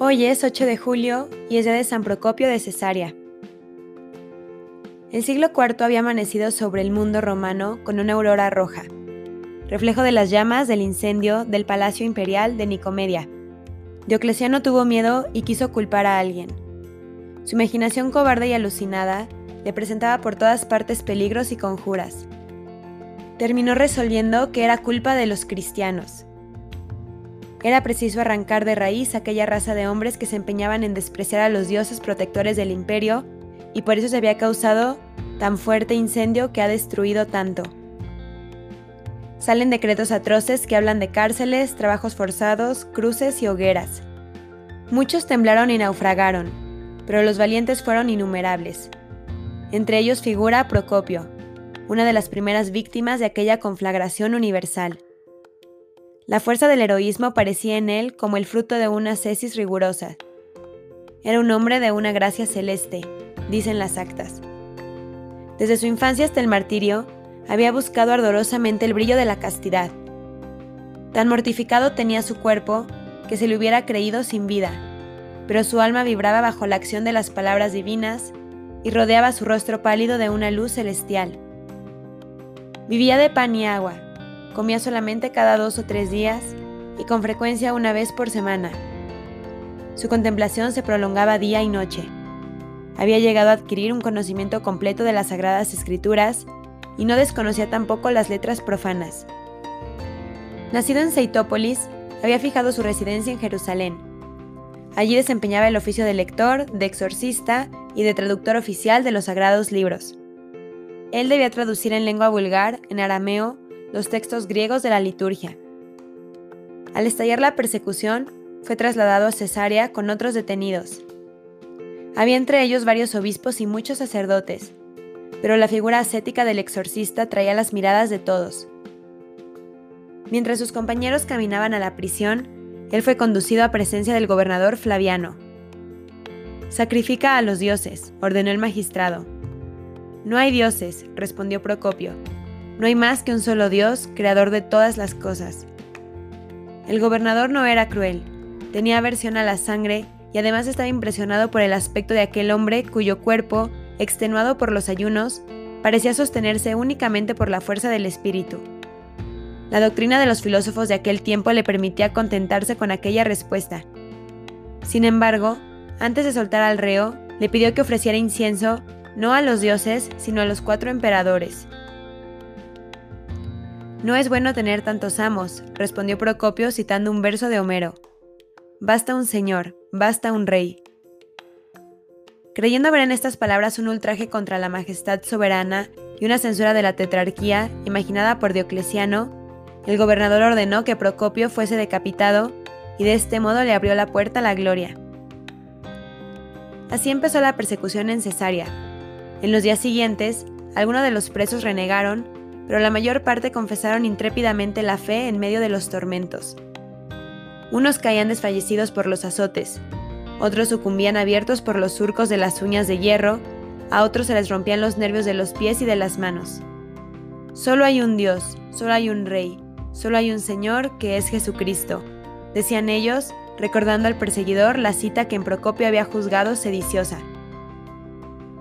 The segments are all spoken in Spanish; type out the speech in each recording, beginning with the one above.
Hoy es 8 de julio y es día de San Procopio de Cesarea. El siglo IV había amanecido sobre el mundo romano con una aurora roja, reflejo de las llamas del incendio del Palacio Imperial de Nicomedia. Diocleciano tuvo miedo y quiso culpar a alguien. Su imaginación cobarde y alucinada le presentaba por todas partes peligros y conjuras. Terminó resolviendo que era culpa de los cristianos era preciso arrancar de raíz aquella raza de hombres que se empeñaban en despreciar a los dioses protectores del imperio, y por eso se había causado tan fuerte incendio que ha destruido tanto. Salen decretos atroces que hablan de cárceles, trabajos forzados, cruces y hogueras. Muchos temblaron y naufragaron, pero los valientes fueron innumerables. Entre ellos figura Procopio, una de las primeras víctimas de aquella conflagración universal. La fuerza del heroísmo parecía en él como el fruto de una cesis rigurosa. Era un hombre de una gracia celeste, dicen las actas. Desde su infancia hasta el martirio, había buscado ardorosamente el brillo de la castidad. Tan mortificado tenía su cuerpo que se le hubiera creído sin vida, pero su alma vibraba bajo la acción de las palabras divinas y rodeaba su rostro pálido de una luz celestial. Vivía de pan y agua, Comía solamente cada dos o tres días y con frecuencia una vez por semana. Su contemplación se prolongaba día y noche. Había llegado a adquirir un conocimiento completo de las sagradas escrituras y no desconocía tampoco las letras profanas. Nacido en Seitópolis, había fijado su residencia en Jerusalén. Allí desempeñaba el oficio de lector, de exorcista y de traductor oficial de los sagrados libros. Él debía traducir en lengua vulgar, en arameo, los textos griegos de la liturgia. Al estallar la persecución, fue trasladado a Cesarea con otros detenidos. Había entre ellos varios obispos y muchos sacerdotes, pero la figura ascética del exorcista traía las miradas de todos. Mientras sus compañeros caminaban a la prisión, él fue conducido a presencia del gobernador Flaviano. Sacrifica a los dioses, ordenó el magistrado. No hay dioses, respondió Procopio, no hay más que un solo Dios, creador de todas las cosas. El gobernador no era cruel, tenía aversión a la sangre y además estaba impresionado por el aspecto de aquel hombre cuyo cuerpo, extenuado por los ayunos, parecía sostenerse únicamente por la fuerza del espíritu. La doctrina de los filósofos de aquel tiempo le permitía contentarse con aquella respuesta. Sin embargo, antes de soltar al reo, le pidió que ofreciera incienso no a los dioses, sino a los cuatro emperadores, no es bueno tener tantos amos, respondió Procopio citando un verso de Homero. Basta un señor, basta un rey. Creyendo ver en estas palabras un ultraje contra la majestad soberana y una censura de la tetrarquía imaginada por Diocleciano, el gobernador ordenó que Procopio fuese decapitado y de este modo le abrió la puerta a la gloria. Así empezó la persecución en Cesarea. En los días siguientes, algunos de los presos renegaron pero la mayor parte confesaron intrépidamente la fe en medio de los tormentos. Unos caían desfallecidos por los azotes, otros sucumbían abiertos por los surcos de las uñas de hierro, a otros se les rompían los nervios de los pies y de las manos. Solo hay un Dios, solo hay un Rey, solo hay un Señor que es Jesucristo, decían ellos, recordando al perseguidor la cita que en Procopio había juzgado sediciosa.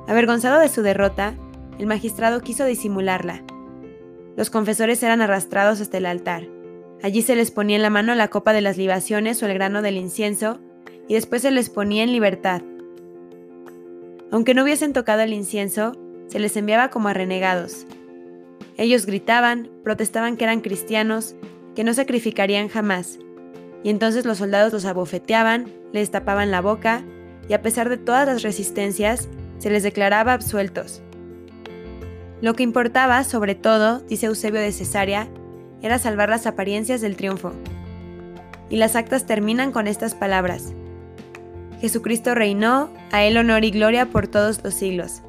Avergonzado de su derrota, el magistrado quiso disimularla, los confesores eran arrastrados hasta el altar. Allí se les ponía en la mano la copa de las libaciones o el grano del incienso, y después se les ponía en libertad. Aunque no hubiesen tocado el incienso, se les enviaba como a renegados. Ellos gritaban, protestaban que eran cristianos, que no sacrificarían jamás, y entonces los soldados los abofeteaban, les tapaban la boca, y a pesar de todas las resistencias, se les declaraba absueltos. Lo que importaba, sobre todo, dice Eusebio de Cesarea, era salvar las apariencias del triunfo. Y las actas terminan con estas palabras. Jesucristo reinó, a él honor y gloria por todos los siglos.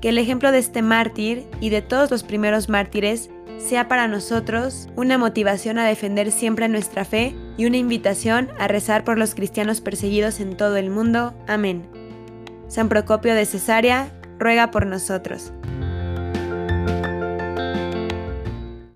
Que el ejemplo de este mártir y de todos los primeros mártires sea para nosotros una motivación a defender siempre nuestra fe y una invitación a rezar por los cristianos perseguidos en todo el mundo. Amén. San Procopio de Cesarea, ruega por nosotros.